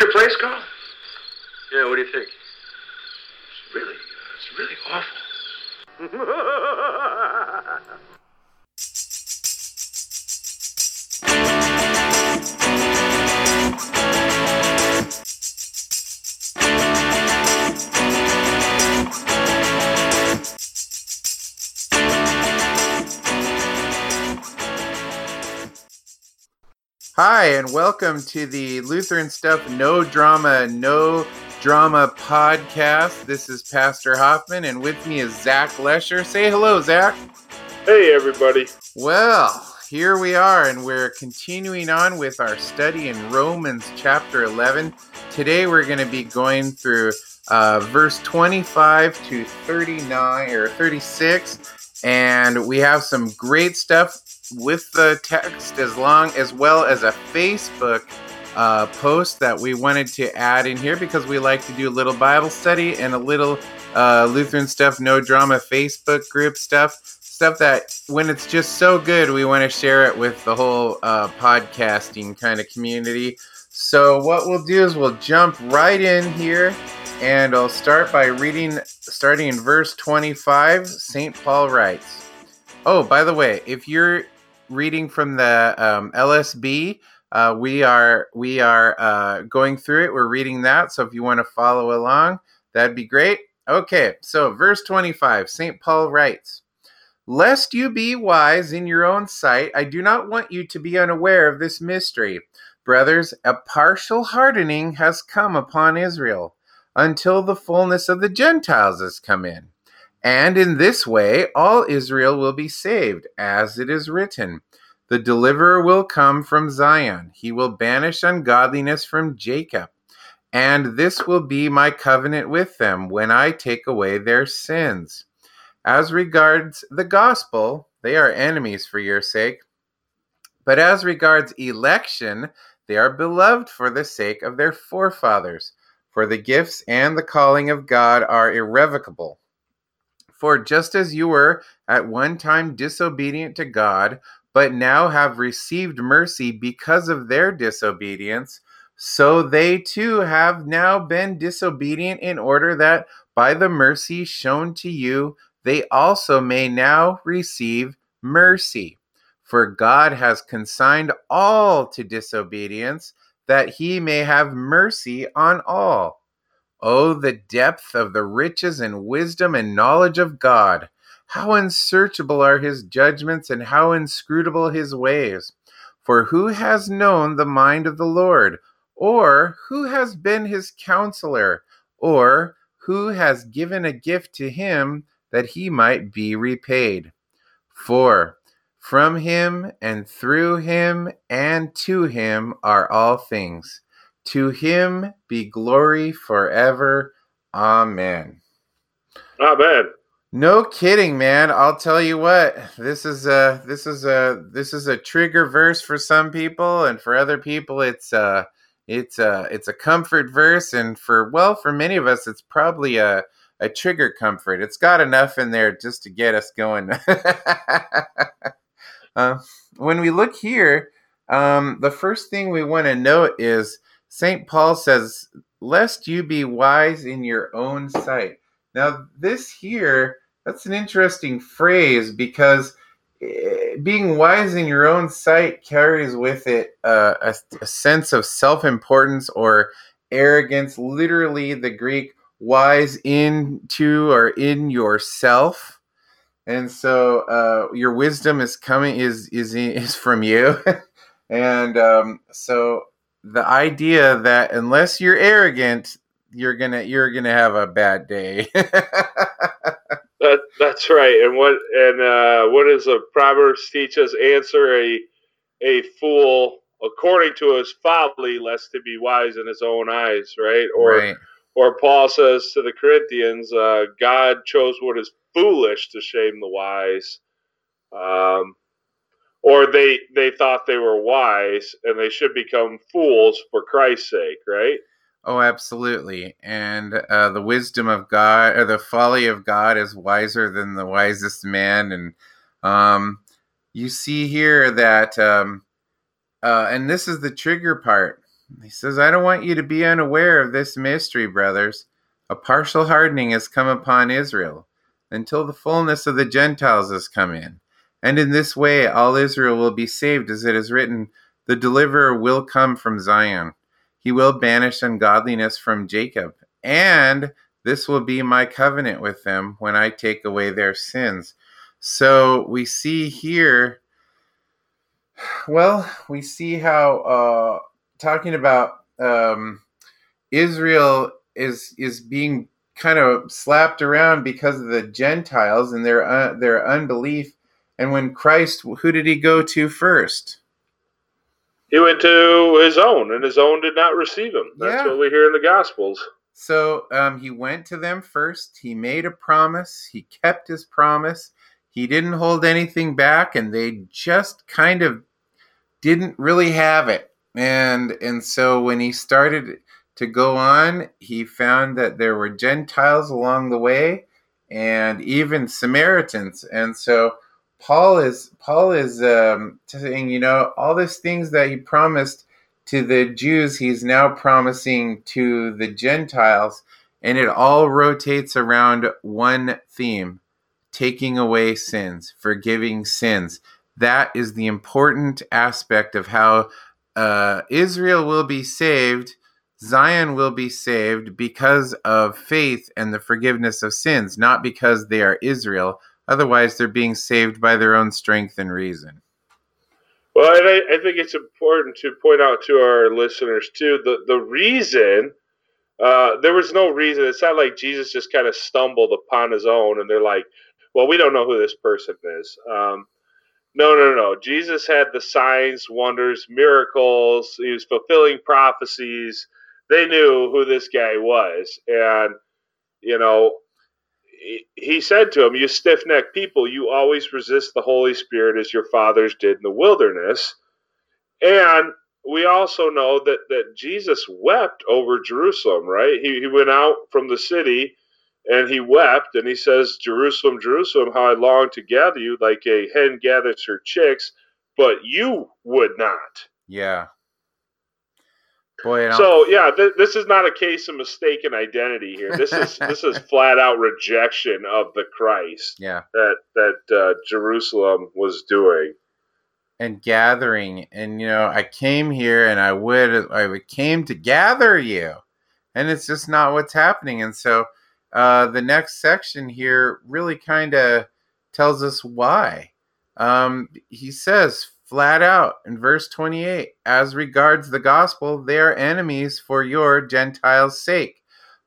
your place, Carl? Yeah, what do you think? It's really, it's really awful. Hi, and welcome to the Lutheran Stuff No Drama, No Drama podcast. This is Pastor Hoffman, and with me is Zach Lesher. Say hello, Zach. Hey, everybody. Well, here we are, and we're continuing on with our study in Romans chapter 11. Today, we're going to be going through uh, verse 25 to 39 or 36, and we have some great stuff with the text as long as well as a Facebook uh, post that we wanted to add in here because we like to do a little Bible study and a little uh, Lutheran stuff, no drama Facebook group stuff, stuff that when it's just so good, we want to share it with the whole uh, podcasting kind of community. So what we'll do is we'll jump right in here and I'll start by reading, starting in verse 25. St. Paul writes, Oh, by the way, if you're reading from the um, LSB. Uh, we are we are uh, going through it. We're reading that. So if you want to follow along, that'd be great. Okay, so verse 25, St. Paul writes, Lest you be wise in your own sight, I do not want you to be unaware of this mystery. Brothers, a partial hardening has come upon Israel until the fullness of the Gentiles has come in. And in this way, all Israel will be saved, as it is written The deliverer will come from Zion, he will banish ungodliness from Jacob. And this will be my covenant with them when I take away their sins. As regards the gospel, they are enemies for your sake. But as regards election, they are beloved for the sake of their forefathers. For the gifts and the calling of God are irrevocable. For just as you were at one time disobedient to God, but now have received mercy because of their disobedience, so they too have now been disobedient in order that by the mercy shown to you, they also may now receive mercy. For God has consigned all to disobedience, that he may have mercy on all. Oh, the depth of the riches and wisdom and knowledge of God! How unsearchable are his judgments and how inscrutable his ways! For who has known the mind of the Lord? Or who has been his counselor? Or who has given a gift to him that he might be repaid? For from him and through him and to him are all things. To him be glory forever. Amen. Amen. No kidding, man. I'll tell you what. This is a this is a this is a trigger verse for some people, and for other people, it's a it's a it's a comfort verse, and for well, for many of us, it's probably a a trigger comfort. It's got enough in there just to get us going. uh, when we look here, um, the first thing we want to note is St. Paul says, Lest you be wise in your own sight. Now, this here, that's an interesting phrase because eh, being wise in your own sight carries with it uh, a, a sense of self importance or arrogance. Literally, the Greek wise into or in yourself and so uh, your wisdom is coming is is is from you. And um, so the idea that unless you're arrogant you're gonna you're gonna have a bad day. That that's right. And what and uh, what does the proverbs teach us? Answer a a fool according to his folly lest to be wise in his own eyes right? Or right. or paul says to the corinthians uh, god chose what is foolish to shame the wise um, or they they thought they were wise and they should become fools for Christ's sake, right? Oh, absolutely. And uh, the wisdom of God, or the folly of God, is wiser than the wisest man. And um, you see here that, um, uh, and this is the trigger part. He says, I don't want you to be unaware of this mystery, brothers. A partial hardening has come upon Israel until the fullness of the Gentiles has come in. And in this way, all Israel will be saved, as it is written, The deliverer will come from Zion. He will banish ungodliness from Jacob. And this will be my covenant with them when I take away their sins. So we see here, well, we see how uh, talking about um, Israel is is being kind of slapped around because of the Gentiles and their uh, their unbelief. And when Christ, who did he go to first? He went to his own, and his own did not receive him. That's Yeah. what we hear in the Gospels. So um, he went to them first. He made a promise. He kept his promise. He didn't hold anything back, and they just kind of didn't really have it. And and so when he started to go on, he found that there were Gentiles along the way, and even Samaritans. And so Paul is Paul is um, saying, you know, all these things that he promised to the Jews, he's now promising to the Gentiles, and it all rotates around one theme taking away sins, forgiving sins. That is the important aspect of how uh, Israel will be saved, Zion will be saved because of faith and the forgiveness of sins, not because they are Israel. Otherwise, they're being saved by their own strength and reason. Well, and I, I think it's important to point out to our listeners too the the reason uh, there was no reason. It's not like Jesus just kind of stumbled upon his own, and they're like, "Well, we don't know who this person is." Um, no, no, no. Jesus had the signs, wonders, miracles. He was fulfilling prophecies. They knew who this guy was, and you know, he- said to him, "You stiff-necked people, you always resist the Holy Spirit as your fathers did in the wilderness." And we also know that that Jesus wept over Jerusalem, right? He he went out from the city and he wept and he says, "Jerusalem, Jerusalem, how I long to gather you like a hen gathers her chicks, but you would not." Yeah. Boy, So yeah, th- this is not a case of mistaken identity here. This is this is flat out rejection of the Christ yeah. that that uh, Jerusalem was doing. and gathering and you know i came here and i would i came to gather you and it's just not what's happening and so uh, the next section here really kind of tells us why um, he says flat out. In verse 28 as regards the gospel they are enemies for your gentiles sake.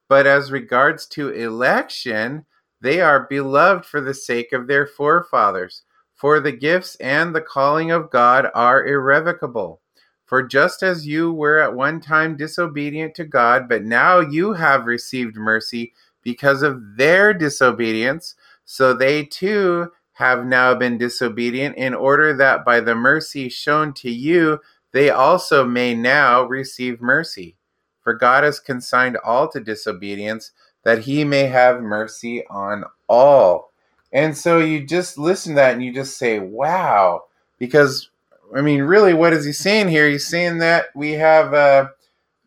But as regards to election they are beloved for the sake of their forefathers. For the gifts and the calling of God are irrevocable. For just as you were at one time disobedient to God, but now you have received mercy because of their disobedience, so they too have now been disobedient, in order that by the mercy shown to you, they also may now receive mercy. For God has consigned all to disobedience, that he may have mercy on all. And so you just listen to that and you just say, wow. Because, I mean, really, what is he saying here? He's saying that we have, uh,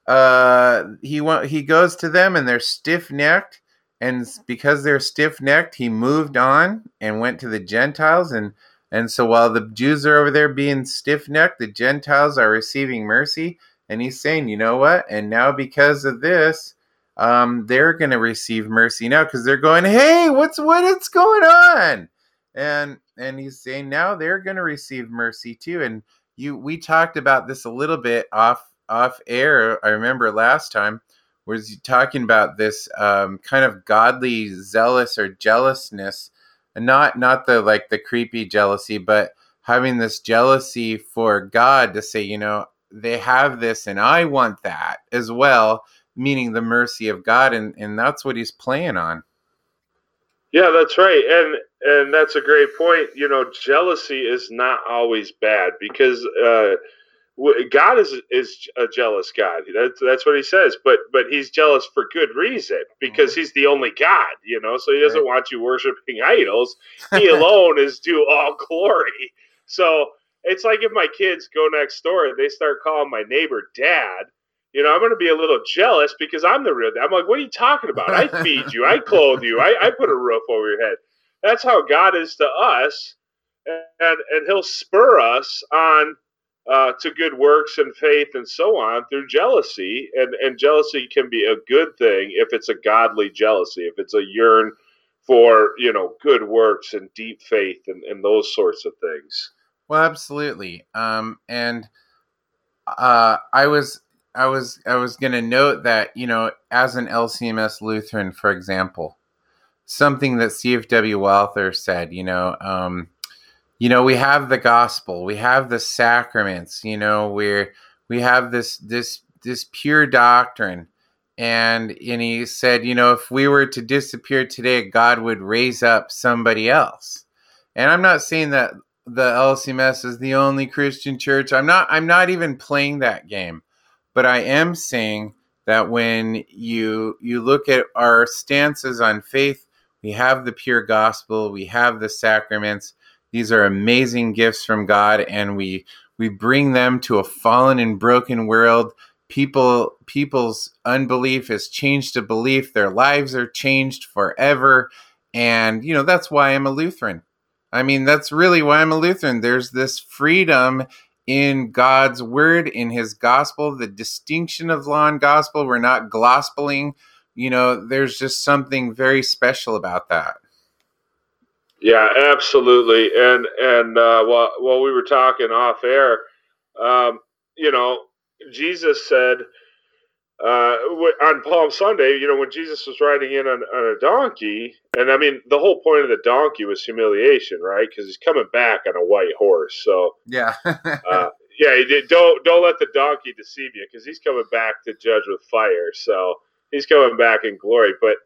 uh, he, wa- he goes to them and they're stiff necked. And because they're stiff necked, he moved on and went to the Gentiles. And, and so while the Jews are over there being stiff necked, the Gentiles are receiving mercy. And he's saying, you know what? And now because of this, um, they're going to receive mercy now because they're going, "Hey, what's what is going on?" And and he's saying now they're going to receive mercy too. And you, we talked about this a little bit off off air. I remember last time was talking about this um, kind of godly zealous or jealousness, not not the like the creepy jealousy, but having this jealousy for God to say, you know, they have this and I want that as well meaning the mercy of God, and, and that's what he's playing on. Yeah, that's right, and and that's a great point. You know, jealousy is not always bad because uh, God is is a jealous God. That's that's what He says. But but He's jealous for good reason because mm-hmm. He's the only God. You know, so He doesn't Right. want you worshiping idols. He alone is due all glory. So it's like if my kids go next door and they start calling my neighbor dad, you know, I'm going to be a little jealous because I'm the real. I'm like, what are you talking about? I feed you, I clothe you, I, I put a roof over your head. That's how God is to us, and and He'll spur us on uh, to good works and faith and so on through jealousy. And and jealousy can be a good thing if it's a godly jealousy, if it's a yearn for you know good works and deep faith and, and those sorts of things. Well, absolutely. Um, and uh, I was I was I was going to note that you know as an LCMS Lutheran, for example, something that CFW Walther said, you know, um, you know, we have the gospel, we have the sacraments, you know, we're we have this this this pure doctrine. And and he said, you know, if we were to disappear today, God would raise up somebody else. And I'm not saying that the LCMS is the only Christian church. I'm not I'm not even playing that game. But I am saying that when you you look at our stances on faith, we have the pure gospel, we have the sacraments, these are amazing gifts from God, and we we bring them to a fallen and broken world. People people's unbelief has changed to belief. Their lives are changed forever, and you know that's why I'm a Lutheran. I mean, that's really why I'm a Lutheran. There's this freedom in God's word, in His gospel, the distinction of law and gospel. We're not gospeling. You know, there's just something very special about that. Yeah, absolutely. And and uh, while while we were talking off air, um, you know, Jesus said uh, on Palm Sunday, you know, when Jesus was riding in on, on a donkey, and I mean, the whole point of the donkey was humiliation, right? Because he's coming back on a white horse. So yeah, uh, yeah, don't don't let the donkey deceive you, because he's coming back to judge with fire. So he's coming back in glory, but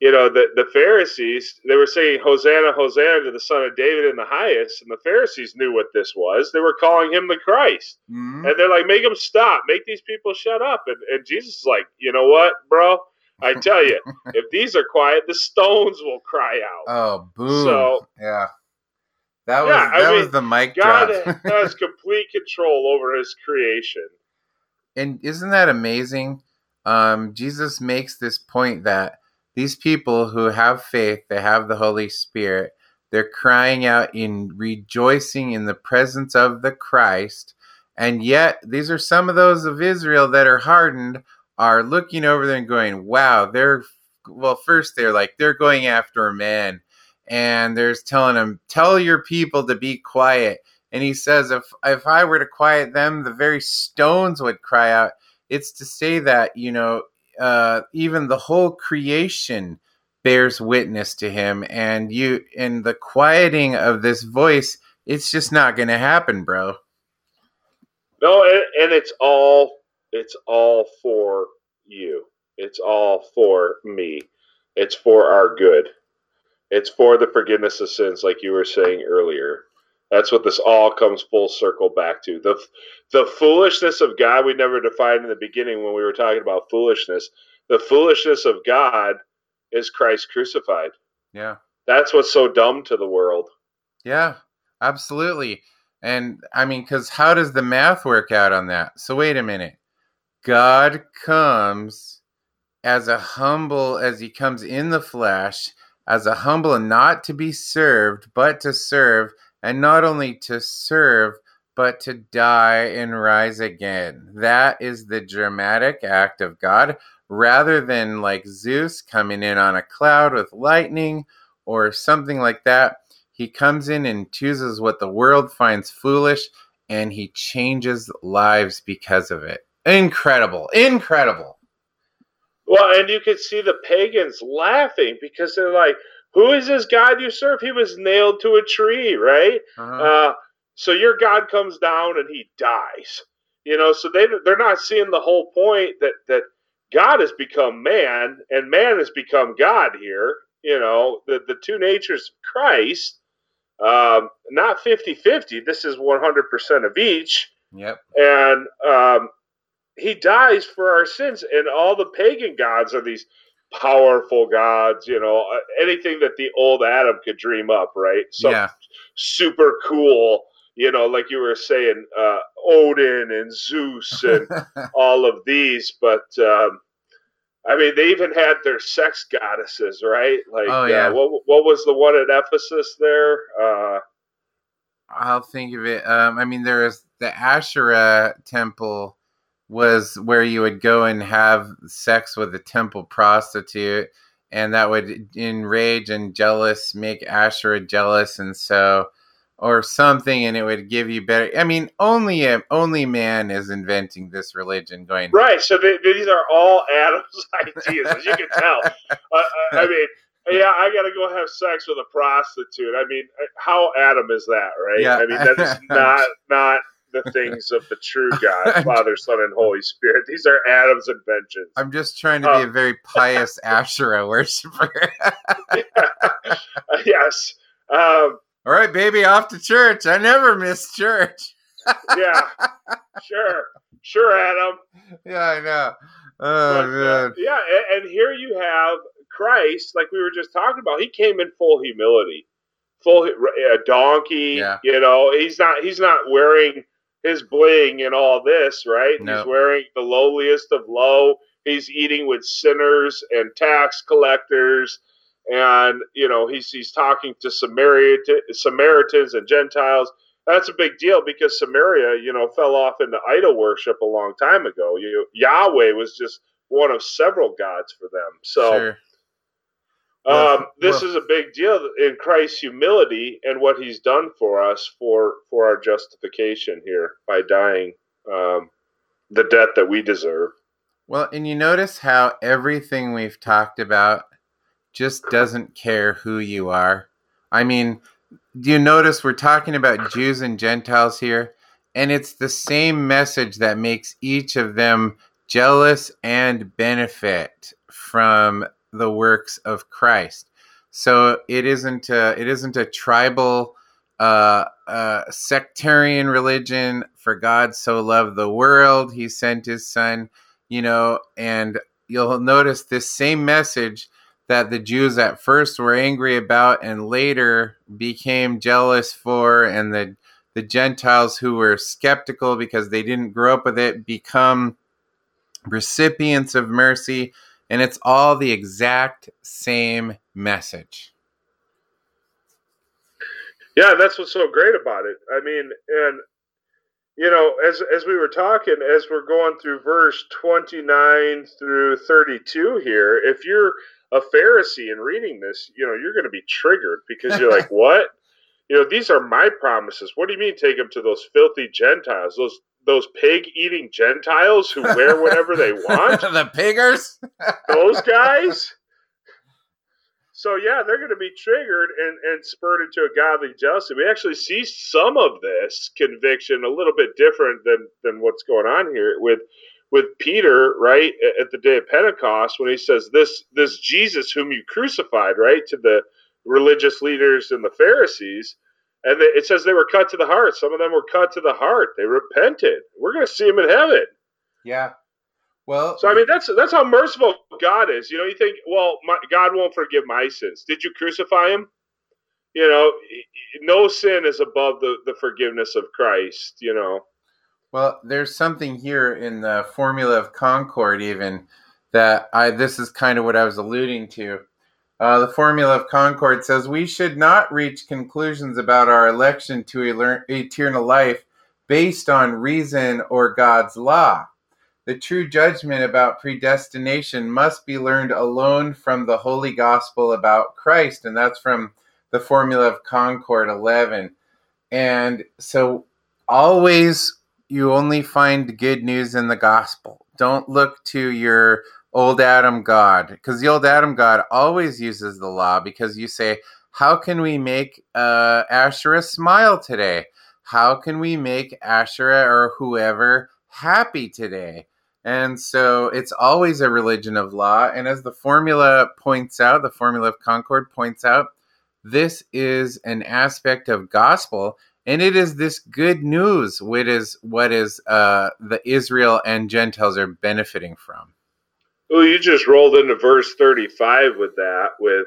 you know, the, the Pharisees, they were saying, Hosanna, Hosanna to the Son of David in the highest. And the Pharisees knew what this was. They were calling him the Christ. Mm-hmm. And they're like, make them stop, make these people shut up. And, and Jesus is like, you know what, bro? I tell you, if these are quiet, the stones will cry out. Oh, boom. So, yeah. That was, yeah, that mean, was the mic God drop. has complete control over his creation. And isn't that amazing? Um, Jesus makes this point that these people who have faith, they have the Holy Spirit, they're crying out in rejoicing in the presence of the Christ. And yet, these are some of those of Israel that are hardened, are looking over there and going, wow, they're, well, first they're like, they're going after a man. And there's telling him, tell your people to be quiet. And he says, if, if I were to quiet them, the very stones would cry out. It's to say that, you know, uh, even the whole creation bears witness to him and you in the quieting of this voice it's just not going to happen bro. No and, and it's all it's all for you. It's all for me. It's for our good. It's for the forgiveness of sins like you were saying earlier that's what this all comes full circle back to. The the foolishness of God we never defined in the beginning when we were talking about foolishness. The foolishness of God is Christ crucified. Yeah. That's what's so dumb to the world. Yeah, absolutely. And I mean, because how does the math work out on that? So, wait a minute. God comes as a humble, as he comes in the flesh, as a humble and not to be served, but to serve and not only to serve, but to die and rise again. That is the dramatic act of God, rather than like Zeus coming in on a cloud with lightning or something like that. He comes in and chooses what the world finds foolish and he changes lives because of it. Incredible. Incredible. Well, and you could see the pagans laughing because they're like, who is this God you serve? He was nailed to a tree, right? Uh-huh. Uh, so your God comes down and he dies. You know, so they they're not seeing the whole point that that God has become man and man has become God here. You know, the the two natures of Christ, um, not 50-50. This is one hundred percent of each. Yep. And um, he dies for our sins, and all the pagan gods are these powerful gods, you know, uh, anything that the old Adam could dream up, right? So yeah. super cool, you know, like you were saying, uh, Odin and Zeus and all of these. But um, I mean, they even had their sex goddesses, right? Like, Oh, yeah. uh, what what was the one at Ephesus there? Uh, I'll think of it. Um, I mean, there is the Asherah temple was where you would go and have sex with a temple prostitute, and that would enrage and jealous, make Asherah jealous, and so, or something, and it would give you better. I mean, only a, only man is inventing this religion. Going right. So they, these are all Adam's ideas, as you can tell. Uh, uh, I mean. Yeah, I gotta go have sex with a prostitute. I mean, uh, how Adam is that, right? Yeah. I mean, that is not not the things of the true God, Father, Son, and Holy Spirit. These are Adam's inventions. I'm just trying to be Oh. a very pious Asherah worshiper. yes. Um, All right, baby, off to church. I never miss church. yeah. Sure. Sure, Adam. Yeah, I know. Oh But, uh, yeah, and, and here you have Christ, like we were just talking about. He came in full humility, full a donkey. Yeah. You know, he's not he's not wearing his bling and all this, right? No. He's wearing the lowliest of low. He's eating with sinners and tax collectors, and you know he's he's talking to Samaritan, Samaritans and Gentiles. That's a big deal because Samaria, you know, fell off into idol worship a long time ago. You, Yahweh was just one of several gods for them. So sure. Um, this is a big deal in Christ's humility and what He's done for us for for our justification here by dying um, the debt that we deserve. Well, and you notice how everything we've talked about just doesn't care who you are. I mean, do you notice we're talking about Jews and Gentiles here? And it's the same message that makes each of them jealous and benefit from the works of Christ. So it isn't a, it isn't a tribal uh, uh, sectarian religion. For God so loved the world, he sent his son, you know, and you'll notice this same message that the Jews at first were angry about and later became jealous for, and the the Gentiles who were skeptical because they didn't grow up with it become recipients of mercy, and it's all the exact same message. Yeah, that's what's so great about it. I mean, and you know, as as we were talking, as we're going through verse twenty nine through thirty two here, if you're a Pharisee and reading this, you know, you're going to be triggered because you're like, what? You know, these are my promises. What do you mean take them to those filthy Gentiles, those those pig eating Gentiles who wear whatever they want? the piggers. those guys. So yeah, they're going to be triggered and, and spurred into a godly jealousy. We actually see some of this conviction a little bit different than than what's going on here with with Peter, right at the day of Pentecost when he says this this Jesus whom you crucified, right to the religious leaders and the Pharisees. And it says they were cut to the heart. Some of them were cut to the heart. They repented. We're going to see them in heaven. Yeah. Well, So I mean, that's that's how merciful God is. You know, you think, well, my, God won't forgive my sins. Did you crucify him? You know, no sin is above the the forgiveness of Christ. You know, Well, there's something here in the formula of Concord, even that I. This is kind of what I was alluding to. Uh, the formula of Concord says we should not reach conclusions about our election to eternal life based on reason or God's law. The true judgment about predestination must be learned alone from the Holy Gospel about Christ, and that's from the formula of Concord 11. And so, always you only find good news in the gospel. Don't look to your old Adam God, because the old Adam God always uses the law. Because you say, "How can we make uh, Asherah smile today? How can we make Asherah or whoever happy today?" And so it's always a religion of law. And as the formula points out, the formula of Concord points out, this is an aspect of gospel and it is this good news what is what is uh, the israel and gentiles are benefiting from well, you just rolled into verse thirty-five with that. With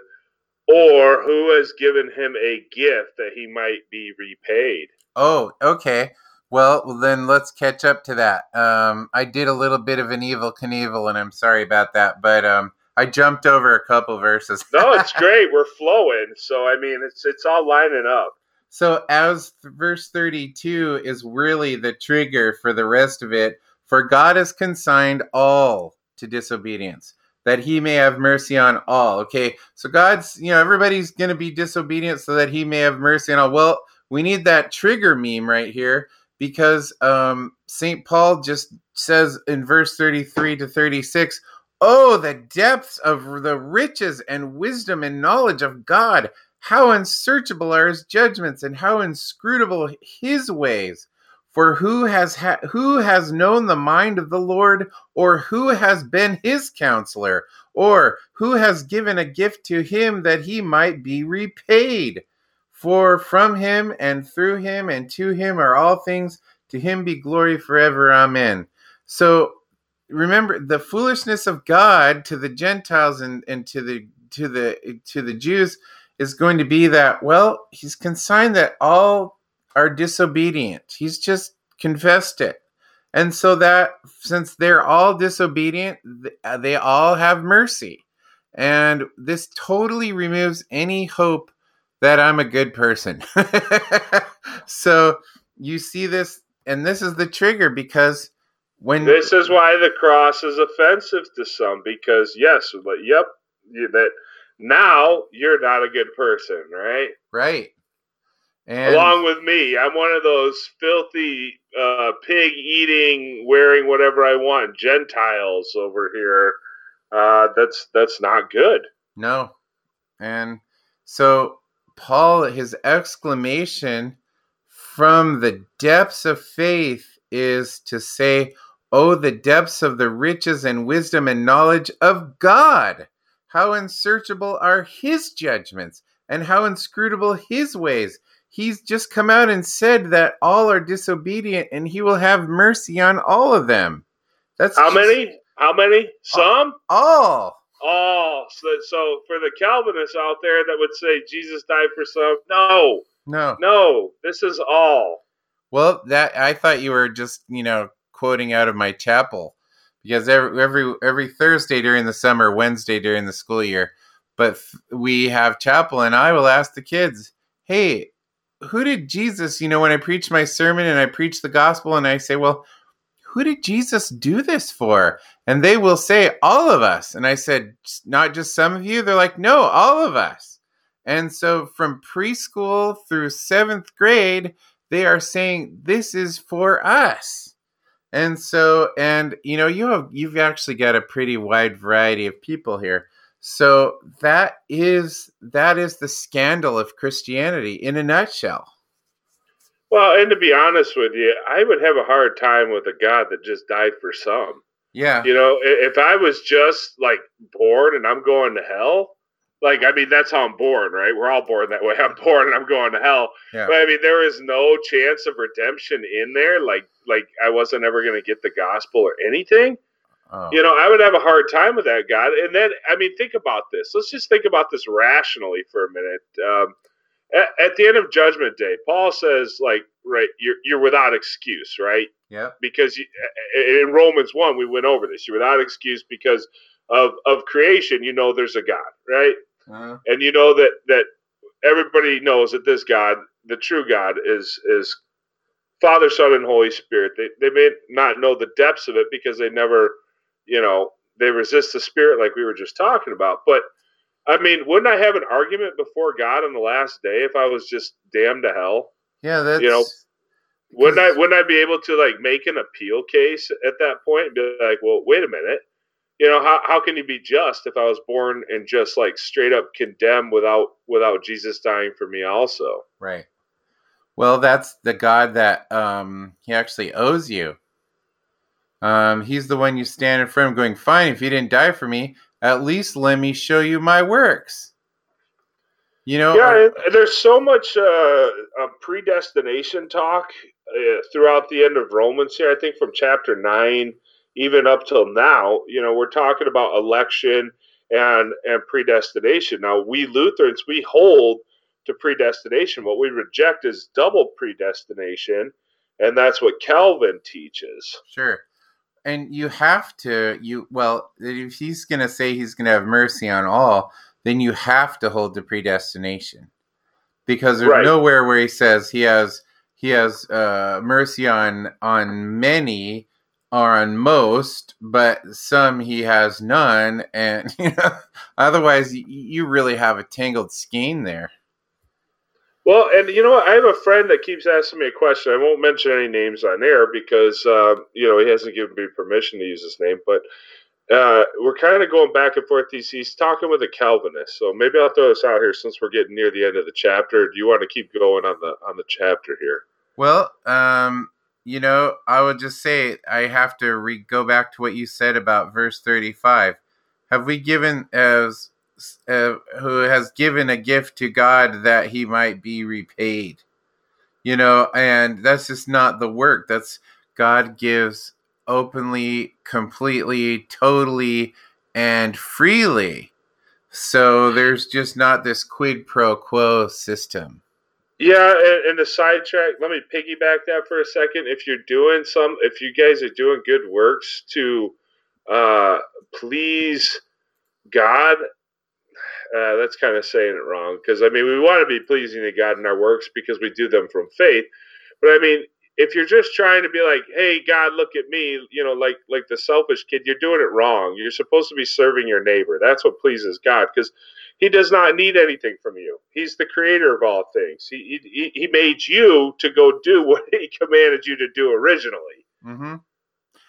or who has given him a gift that he might be repaid. Oh, okay. Well, then let's catch up to that. Um, I did a little bit of an Evel Knievel, and I'm sorry about that, but um, I jumped over a couple verses. no, it's great. We're flowing. So I mean, it's it's all lining up. So as verse 32 is really the trigger for the rest of it, for God has consigned all to disobedience, that he may have mercy on all. Okay, so God's, you know, everybody's going to be disobedient so that he may have mercy on all. Well, we need that trigger meme right here because um, St. Paul just says in verse 33 to 36, Oh, the depths of the riches and wisdom and knowledge of God! How unsearchable are his judgments and how inscrutable his ways! For who has ha- who has known the mind of the Lord, or who has been his counselor, or who has given a gift to him that he might be repaid? For from him and through him and to him are all things. To him be glory forever. Amen. So remember the foolishness of God to the Gentiles and, and to the to the to the Jews is going to be that well he's consigned that all are disobedient. He's just confessed it. And so that since they're all disobedient, uh, they all have mercy. And this totally removes any hope that I'm a good person. so you see this, and this is the trigger because when this is why the cross is offensive to some because yes, but yep, that now you're not a good person, right? Right. And Along with me, I'm one of those filthy uh, pig eating, wearing whatever I want Gentiles over here. Uh, that's that's not good. No, and so Paul, his exclamation from the depths of faith is to say, "Oh, the depths of the riches and wisdom and knowledge of God! How unsearchable are His judgments, and how inscrutable His ways." He's just come out and said that all are disobedient and he will have mercy on all of them. That's how just, many? How many? Some? All. All. So, so for the Calvinists out there that would say Jesus died for some, no. No. No. This is all. Well, that I thought you were just, you know, quoting out of my chapel because every every every Thursday during the summer, Wednesday during the school year, but we have chapel and I will ask the kids, "Hey, who did Jesus, you know, when I preach my sermon and I preach the gospel and I say, well, who did Jesus do this for? And they will say, all of us. And I said, not just some of you. They're like, no, all of us. And so from preschool through seventh grade, they are saying, this is for us. And so, and you know, you have, you've actually got a pretty wide variety of people here. So that is that is the scandal of Christianity in a nutshell. Well, and to be honest with you, I would have a hard time with a God that just died for some. Yeah. You know, if I was just like born and I'm going to hell, like I mean that's how I'm born, right? We're all born that way. I'm born and I'm going to hell. Yeah. But I mean there is no chance of redemption in there. Like like I wasn't ever going to get the gospel or anything. Oh. You know, I would have a hard time with that, God. And then, I mean, think about this. Let's just think about this rationally for a minute. Um, at, at, the end of Judgment Day, Paul says, like, right, you're you're without excuse, right? Yeah. Because you, in Romans one, we went over this. You're without excuse because of of creation. You know, there's a God, right? Uh-huh. And you know that that everybody knows that this God, the true God, is is Father, Son, and Holy Spirit. They they may not know the depths of it because they never you know, they resist the spirit like we were just talking about. But I mean, wouldn't I have an argument before God on the last day if I was just damned to hell? Yeah, that's you know. Wouldn't I wouldn't I be able to like make an appeal case at that point and be like, well, wait a minute, you know, how, how can you be just if I was born and just like straight up condemned without without Jesus dying for me also? Right. Well, that's the God that um he actually owes you. Um, he's the one you stand in front of going, fine, if you didn't die for me, at least let me show you my works. You know? Yeah, uh, there's so much uh, predestination talk uh, throughout the end of Romans here. I think from chapter 9 even up till now, you know, we're talking about election and and predestination. Now, we Lutherans, we hold to predestination. What we reject is double predestination, and that's what Calvin teaches. Sure. And you have to you well, if he's going to say he's going to have mercy on all, then you have to hold to predestination. Because there's Right. nowhere where he says he has he has uh, mercy on on many or on most, but some he has none, and you know, otherwise you really have a tangled skein there. Well, and you know what? I have a friend that keeps asking me a question. I won't mention any names on air because uh, you know he hasn't given me permission to use his name. But uh, we're kind of going back and forth. He's, he's talking with a Calvinist, so maybe I'll throw this out here since we're getting near the end of the chapter. Do you want to keep going on the on the chapter here? Well, um, you know, I would just say I have to re- go back to what you said about verse 35. Have we given as uh, who has given a gift to God that he might be repaid? You know, and that's just not the work. That's God gives openly, completely, totally, and freely. So there's just not this quid pro quo system. Yeah, and, and the sidetrack. Let me piggyback that for a second. If you're doing some, if you guys are doing good works to uh, please God, uh, that's kind of saying it wrong. Because I mean, we want to be pleasing to God in our works because we do them from faith. But I mean, if you're just trying to be like, "Hey, God, look at me," you know, like like the selfish kid, you're doing it wrong. You're supposed to be serving your neighbor. That's what pleases God because he does not need anything from you. He's the creator of all things. He, he, he made you to go do what he commanded you to do originally. Mm-hmm.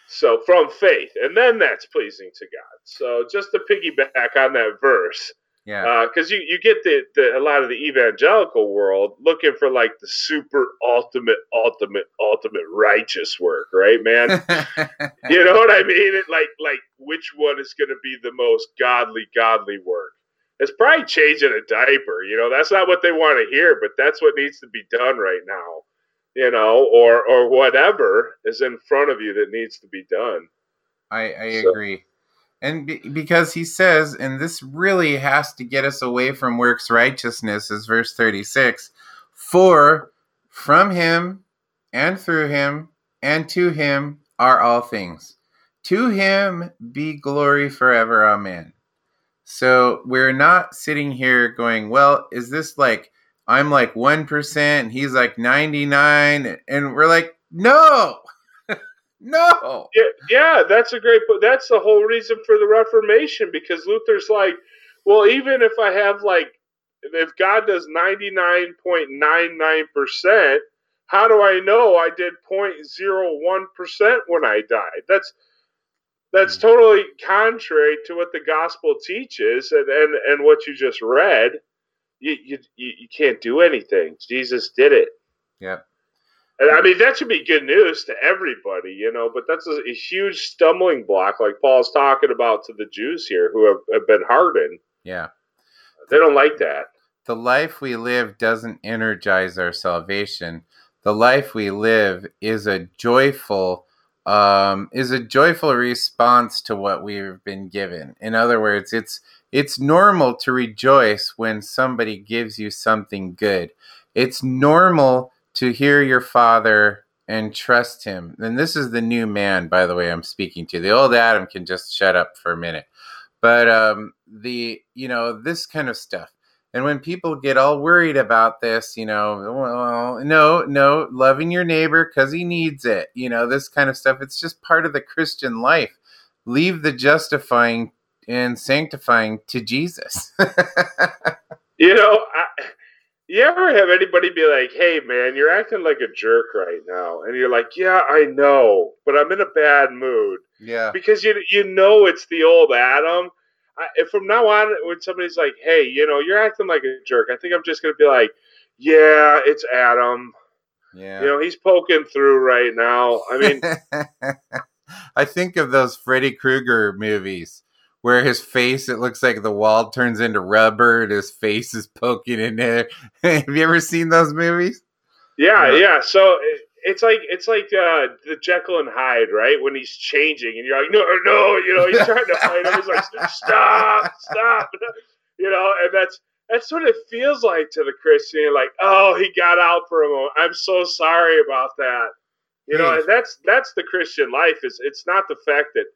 So from faith, and then that's pleasing to God. So just to piggyback on that verse, Yeah. Uh, because you, you get the, the a lot of the evangelical world looking for like the super ultimate ultimate ultimate righteous work, right, man? you know what I mean? It, like like which one is going to be the most godly godly work? It's probably changing a diaper. You know, that's not what they want to hear, but that's what needs to be done right now. You know, or or whatever is in front of you that needs to be done. I, I So- agree. And be, because he says, and this really has to get us away from works righteousness, is verse 36 For from him and through him and to him are all things. To him be glory forever. Amen. So we're not sitting here going, well, is this like I'm like 1% and he's like 99? And we're like, no, no. Yeah, yeah, that's a great. po- That's the whole reason for the Reformation because Luther's like, well, even if I have like, if God does ninety nine point nine nine percent, how do I know I did 0.01 percent when I died? That's that's hmm. totally contrary to what the gospel teaches and and, and what you just read. You, you you you can't do anything. Jesus did it. Yep. And I mean, that should be good news to everybody, you know, but that's a, a huge stumbling block, like Paul's talking about to the Jews here who have, have been hardened. Yeah. They don't like that. The life we live doesn't energize our salvation. The life we live is a joyful um, is a joyful response to what we've been given. In other words, it's it's normal to rejoice when somebody gives you something good. It's normal to hear your father and trust him. And this is the new man, by the way, I'm speaking to. The old Adam can just shut up for a minute. But um, the you know this kind of stuff. And when people get all worried about this, you know, well, no, no, loving your neighbor because he needs it, you know, this kind of stuff. It's just part of the Christian life. Leave the justifying and sanctifying to Jesus. You know, I, you ever have anybody be like, hey, man, you're acting like a jerk right now? And you're like, yeah, I know, but I'm in a bad mood. yeah. Because you, you know it's the old Adam. I, if from now on, when somebody's like, hey, you know, you're acting like a jerk, I think I'm just going to be like, yeah, it's Adam. Yeah. You know, he's poking through right now. I mean, I think of those Freddy Krueger movies where his face, it looks like the wall turns into rubber and his face is poking in there. Have you ever seen those movies? yeah, Yeah. yeah. So it, it's like it's like uh, the Jekyll and Hyde, right? When he's changing, and you're like, no, no, you know, he's trying to fight him. He's like, stop, stop, you know, and that's that's what it feels like to the Christian. Like, oh, he got out for a moment. I'm so sorry about that. You know, and that's that's the Christian life. Is it's not the fact that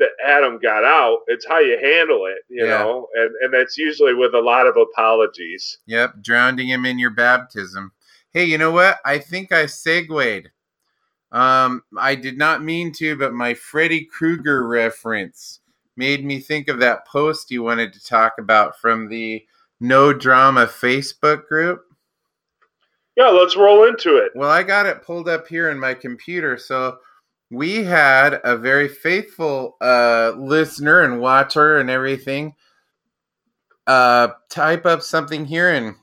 that Adam got out. It's how you handle it. You Yeah. know, and and that's usually with a lot of apologies. Yep, drowning him in your baptism. Hey, you know what? I think I segued. Um, I did not mean to, but my Freddy Krueger reference made me think of that post you wanted to talk about from the No Drama Facebook group. Yeah, let's roll into it. Well, I got it pulled up here in my computer. So we had a very faithful uh, listener and watcher and everything uh, type up something here and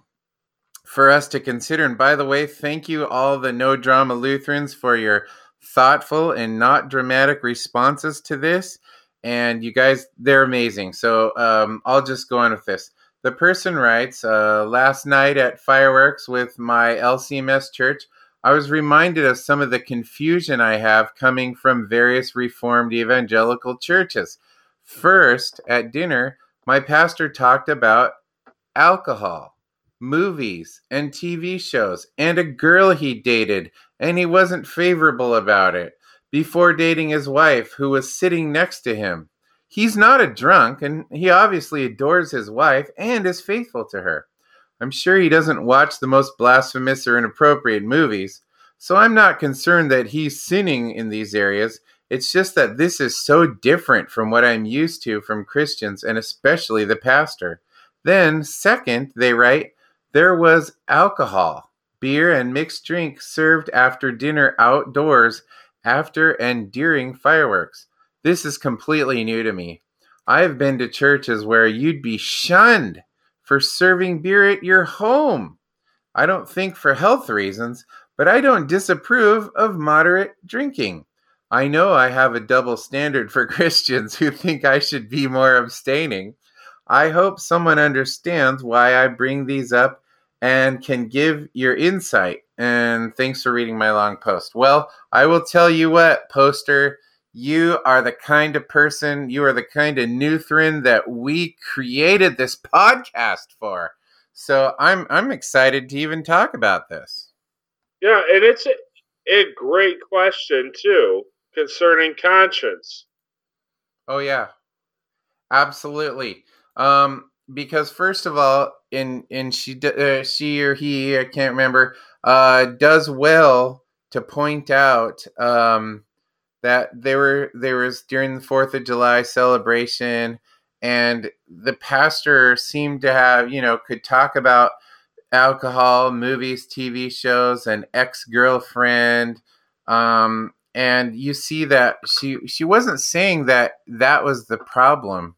for us to consider. And by the way, thank you all the No Drama Lutherans for your thoughtful and not dramatic responses to this. And you guys, they're amazing. So um, I'll just go on with this. The person writes, uh, last night at fireworks with my LCMS church, I was reminded of some of the confusion I have coming from various Reformed evangelical churches. First, at dinner, my pastor talked about alcohol, movies, and TV shows, and a girl he dated, and he wasn't favorable about it, before dating his wife, who was sitting next to him. He's not a drunk, and he obviously adores his wife and is faithful to her. I'm sure he doesn't watch the most blasphemous or inappropriate movies, so I'm not concerned that he's sinning in these areas. It's just that this is so different from what I'm used to from Christians and especially the pastor. Then, second, they write, there was alcohol, beer, and mixed drink served after dinner outdoors after and during fireworks. This is completely new to me. I've been to churches where you'd be shunned for serving beer at your home. I don't think for health reasons, but I don't disapprove of moderate drinking. I know I have a double standard for Christians who think I should be more abstaining. I hope someone understands why I bring these up and can give your insight. And thanks for reading my long post. Well, I will tell you what, poster, you are the kind of person, you are the kind of Lutheran that we created this podcast for. So I'm I'm excited to even talk about this. Yeah, and it's a, a great question too concerning conscience. Oh yeah, absolutely. Um, because first of all, in in she uh, she or he I can't remember uh, does well to point out um, that there were there was during the Fourth of July celebration, and the pastor seemed to have you know could talk about alcohol, movies, TV shows, an ex girlfriend. Um, and you see that she she wasn't saying that that was the problem.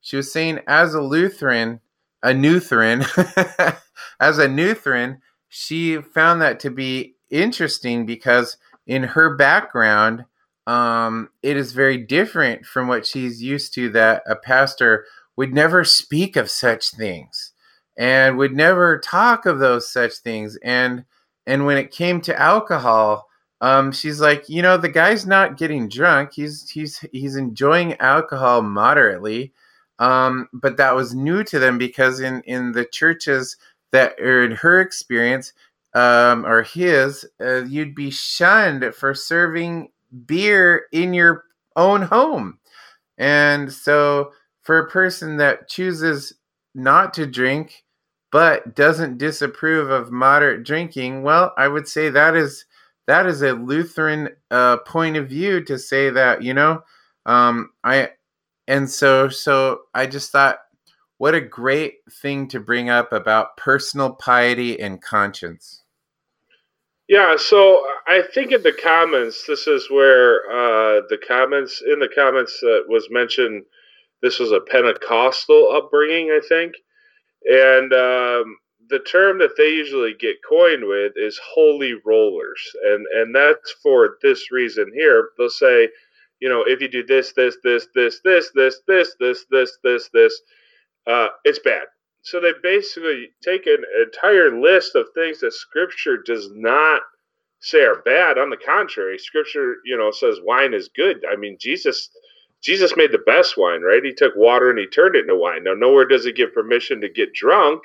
She was saying as a Lutheran, a Lutheran, as a Lutheran, she found that to be interesting because in her background, um, it is very different from what she's used to. That a pastor would never speak of such things and would never talk of those such things. And and when it came to alcohol, um, she's like, you know, the guy's not getting drunk. He's he's he's enjoying alcohol moderately. Um, but that was new to them because in in the churches that are in her experience um, or his, uh, you'd be shunned for serving beer in your own home. And so for a person that chooses not to drink but doesn't disapprove of moderate drinking, well, I would say that is that is a Lutheran uh, point of view to say that you know um, I and so so I just thought what a great thing to bring up about personal piety and conscience. Yeah, so I think in the comments, this is where uh, the comments in the comments that was mentioned. This was a Pentecostal upbringing, I think, and um, the term that they usually get coined with is holy rollers, and and that's for this reason here. They'll say, you know, if you do this, this, this, this, this, this, this, this, this, this, this, uh, it's bad. So they basically take an entire list of things that Scripture does not say are bad. On the contrary, Scripture, you know, says wine is good. I mean, Jesus, Jesus made the best wine, right? He took water and he turned it into wine. Now, nowhere does he give permission to get drunk,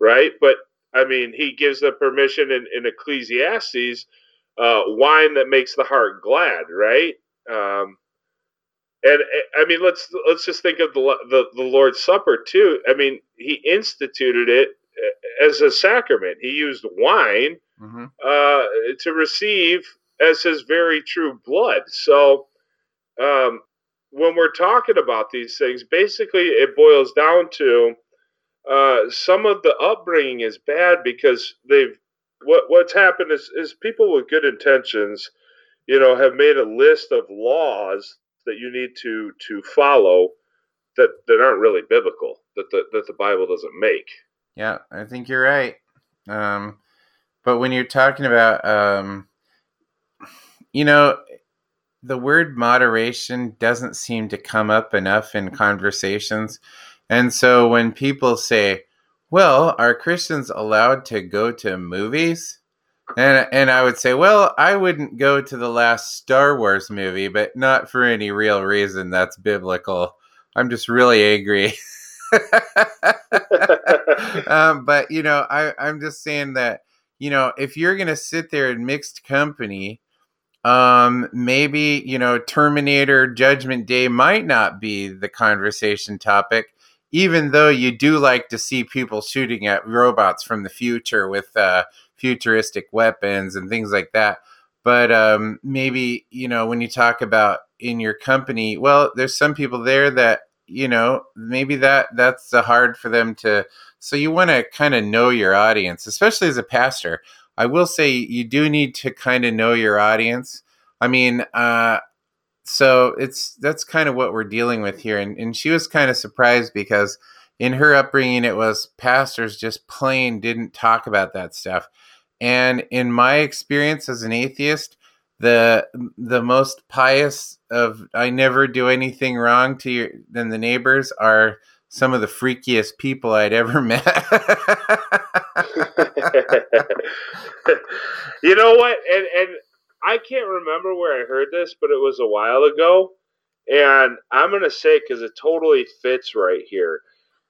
right? But I mean, he gives the permission in, in Ecclesiastes, uh, wine that makes the heart glad, right? Um, and I mean, let's let's just think of the, the the Lord's Supper too. I mean, he instituted it uh, as a sacrament. He used wine mm-hmm. uh, to receive as his very true blood. So, um, when we're talking about these things, basically it boils down to uh, some of the upbringing is bad because they've what what's happened is is people with good intentions, you know, have made a list of laws that you need to to follow that that aren't really biblical that the that the Bible doesn't make. Yeah, I think you're right. Um, but when you're talking about, um, you know, the word moderation doesn't seem to come up enough in conversations. And so when people say, well, are Christians allowed to go to movies? And and I would say, well, I wouldn't go to the last Star Wars movie, but not for any real reason that's biblical. I'm just really angry. um, but you know, I, I'm just saying that you know, if you're gonna sit there in mixed company, um, maybe you know, Terminator Judgment Day might not be the conversation topic, even though you do like to see people shooting at robots from the future with uh, futuristic weapons and things like that. But um, maybe you know when you talk about in your company, well, there's some people there that you know maybe that that's hard for them to. So you want to kind of know your audience, especially as a pastor. I will say you do need to kind of know your audience. I mean, uh, so it's that's kind of what we're dealing with here and, and she was kind of surprised because in her upbringing it was pastors just plain didn't talk about that stuff and in my experience as an atheist the the most pious of i never do anything wrong to your than the neighbors are some of the freakiest people i'd ever met you know what and and I can't remember where I heard this, but it was a while ago. And I'm going to say because it totally fits right here.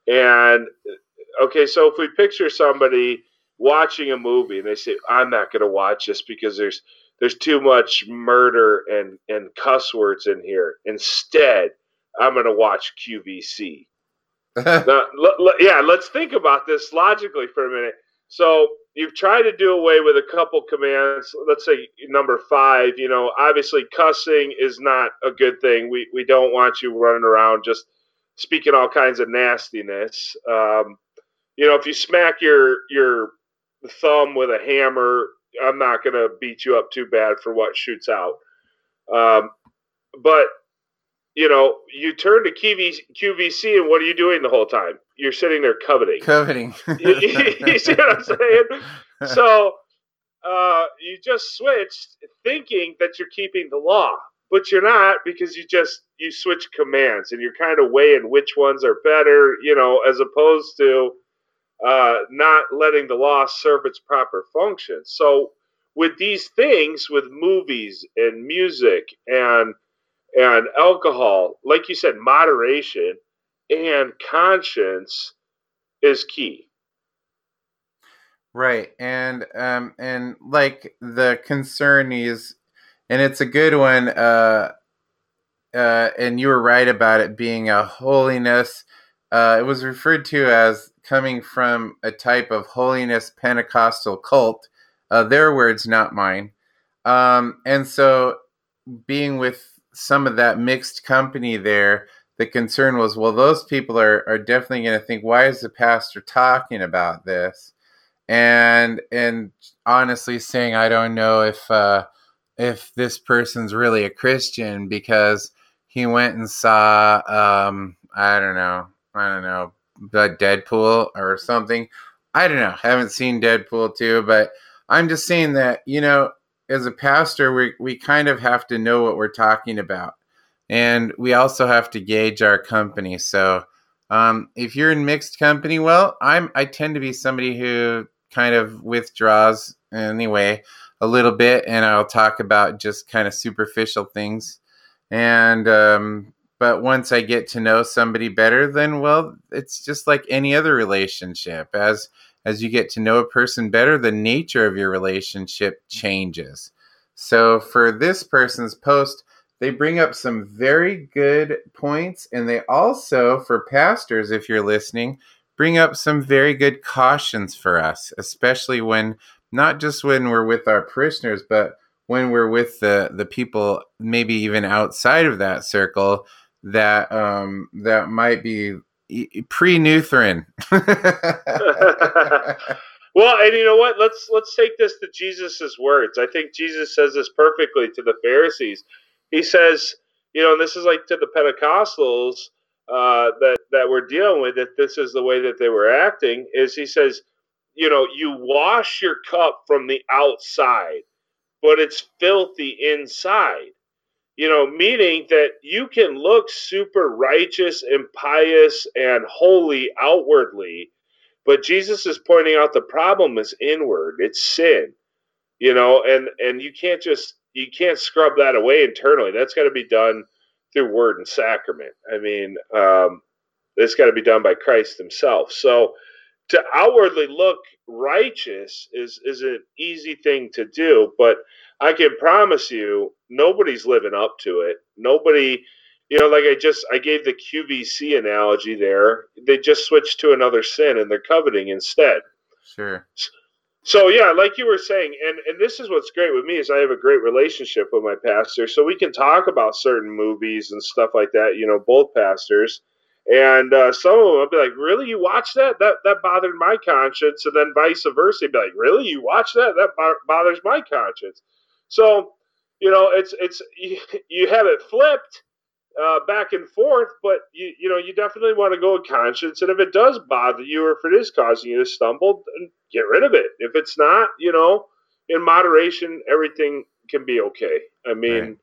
And okay, so if we picture somebody watching a movie and they say, I'm not going to watch this because there's there's too much murder and, and cuss words in here. Instead, I'm going to watch QVC. now, l- l- yeah, let's think about this logically for a minute. So you've tried to do away with a couple commands. Let's say number five. You know, obviously cussing is not a good thing. We we don't want you running around just speaking all kinds of nastiness. Um, you know, if you smack your your thumb with a hammer, I'm not going to beat you up too bad for what shoots out. Um, but you know, you turn to QV, QVC, and what are you doing the whole time? You're sitting there coveting. Coveting. you, you, see what I'm saying? So uh, you just switched, thinking that you're keeping the law, but you're not because you just you switch commands, and you're kind of weighing which ones are better, you know, as opposed to uh, not letting the law serve its proper function. So with these things, with movies and music and and alcohol, like you said, moderation and conscience is key. Right. And um and like the concern is and it's a good one uh uh and you were right about it being a holiness uh it was referred to as coming from a type of holiness Pentecostal cult. Uh their words not mine. Um and so being with some of that mixed company there, the concern was, well, those people are, are definitely going to think, why is the pastor talking about this? And and honestly saying, I don't know if uh, if this person's really a Christian because he went and saw, um, I don't know, I don't know, but Deadpool or something. I don't know. Haven't seen Deadpool too, but I'm just saying that you know as a pastor, we we kind of have to know what we're talking about, and we also have to gauge our company. So, um, if you're in mixed company, well, I'm I tend to be somebody who kind of withdraws anyway a little bit, and I'll talk about just kind of superficial things, and um, but once I get to know somebody better, then well, it's just like any other relationship. As as you get to know a person better, the nature of your relationship changes. So for this person's post, they bring up some very good points, and they also, for pastors, if you're listening, bring up some very good cautions for us, especially when not just when we're with our parishioners, but when we're with the the people maybe even outside of that circle that um that might be pre-Lutheran. well, and you know what? Let's let's take this to Jesus's words. I think Jesus says this perfectly to the Pharisees. He says, you know, and this is like to the Pentecostals uh, that that we're dealing with. That this is the way that they were acting. Is he says, you know, you wash your cup from the outside, but it's filthy inside you know, meaning that you can look super righteous and pious and holy outwardly, but Jesus is pointing out the problem is inward. It's sin. You know, and and you can't just you can't scrub that away internally. That's got to be done through word and sacrament. I mean, um, it's got to be done by Christ Himself. So to outwardly look righteous is is an easy thing to do, but I can promise you nobody's living up to it. Nobody, you know, like I just I gave the QVC analogy there. They just switched to another sin and they're coveting instead. Sure. So yeah, like you were saying, and and this is what's great with me is I have a great relationship with my pastor, so we can talk about certain movies and stuff like that. You know, both pastors. And uh, some of them will be like, "Really, you watch that? That that bothered my conscience." And then vice versa, be like, "Really, you watch that? That bothers my conscience." So, you know, it's it's you, you have it flipped uh, back and forth, but you you know you definitely want to go with conscience, and if it does bother you or if it is causing you to stumble, then get rid of it. If it's not, you know, in moderation, everything can be okay. I mean, right.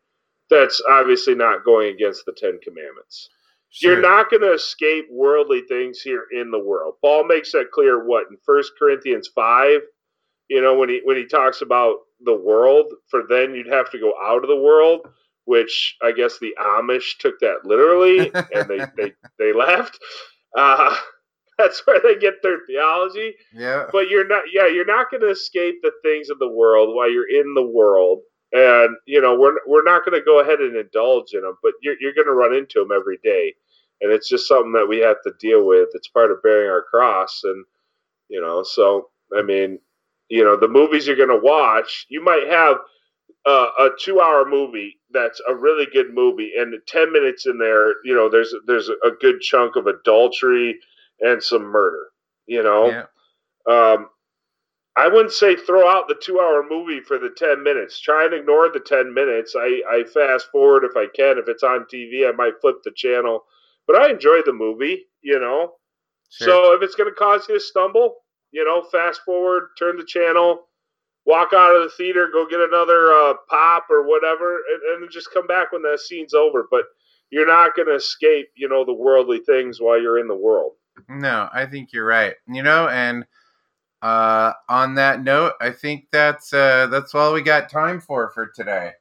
that's obviously not going against the Ten Commandments. Sure. You're not going to escape worldly things here in the world. Paul makes that clear. What in First Corinthians five, you know, when he when he talks about the world, for then you'd have to go out of the world, which I guess the Amish took that literally and they, they, they left. Uh, that's where they get their theology. Yeah. But you're not, yeah, you're not going to escape the things of the world while you're in the world. And, you know, we're, we're not going to go ahead and indulge in them, but you're, you're going to run into them every day. And it's just something that we have to deal with. It's part of bearing our cross. And, you know, so, I mean, you know the movies you're going to watch you might have uh, a two hour movie that's a really good movie and 10 minutes in there you know there's there's a good chunk of adultery and some murder you know yeah. um, i wouldn't say throw out the two hour movie for the 10 minutes try and ignore the 10 minutes i i fast forward if i can if it's on tv i might flip the channel but i enjoy the movie you know sure. so if it's going to cause you to stumble you know, fast forward, turn the channel, walk out of the theater, go get another uh, pop or whatever, and, and just come back when that scene's over. But you're not going to escape, you know, the worldly things while you're in the world. No, I think you're right. You know, and uh, on that note, I think that's uh, that's all we got time for for today.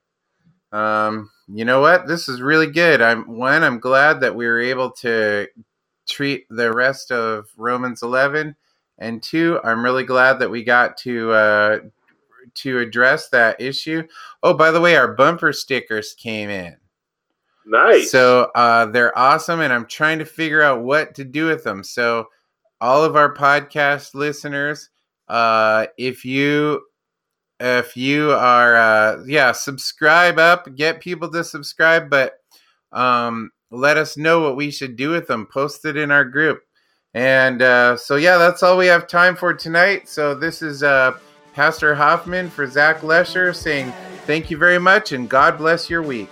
Um, you know what? This is really good. I'm one. I'm glad that we were able to treat the rest of Romans 11 and two, I'm really glad that we got to uh, to address that issue. Oh, by the way, our bumper stickers came in. Nice. So uh, they're awesome, and I'm trying to figure out what to do with them. So, all of our podcast listeners, uh, if you if you are uh, yeah, subscribe up, get people to subscribe, but um, let us know what we should do with them. Post it in our group. And uh, so, yeah, that's all we have time for tonight. So, this is uh, Pastor Hoffman for Zach Lesher saying thank you very much and God bless your week.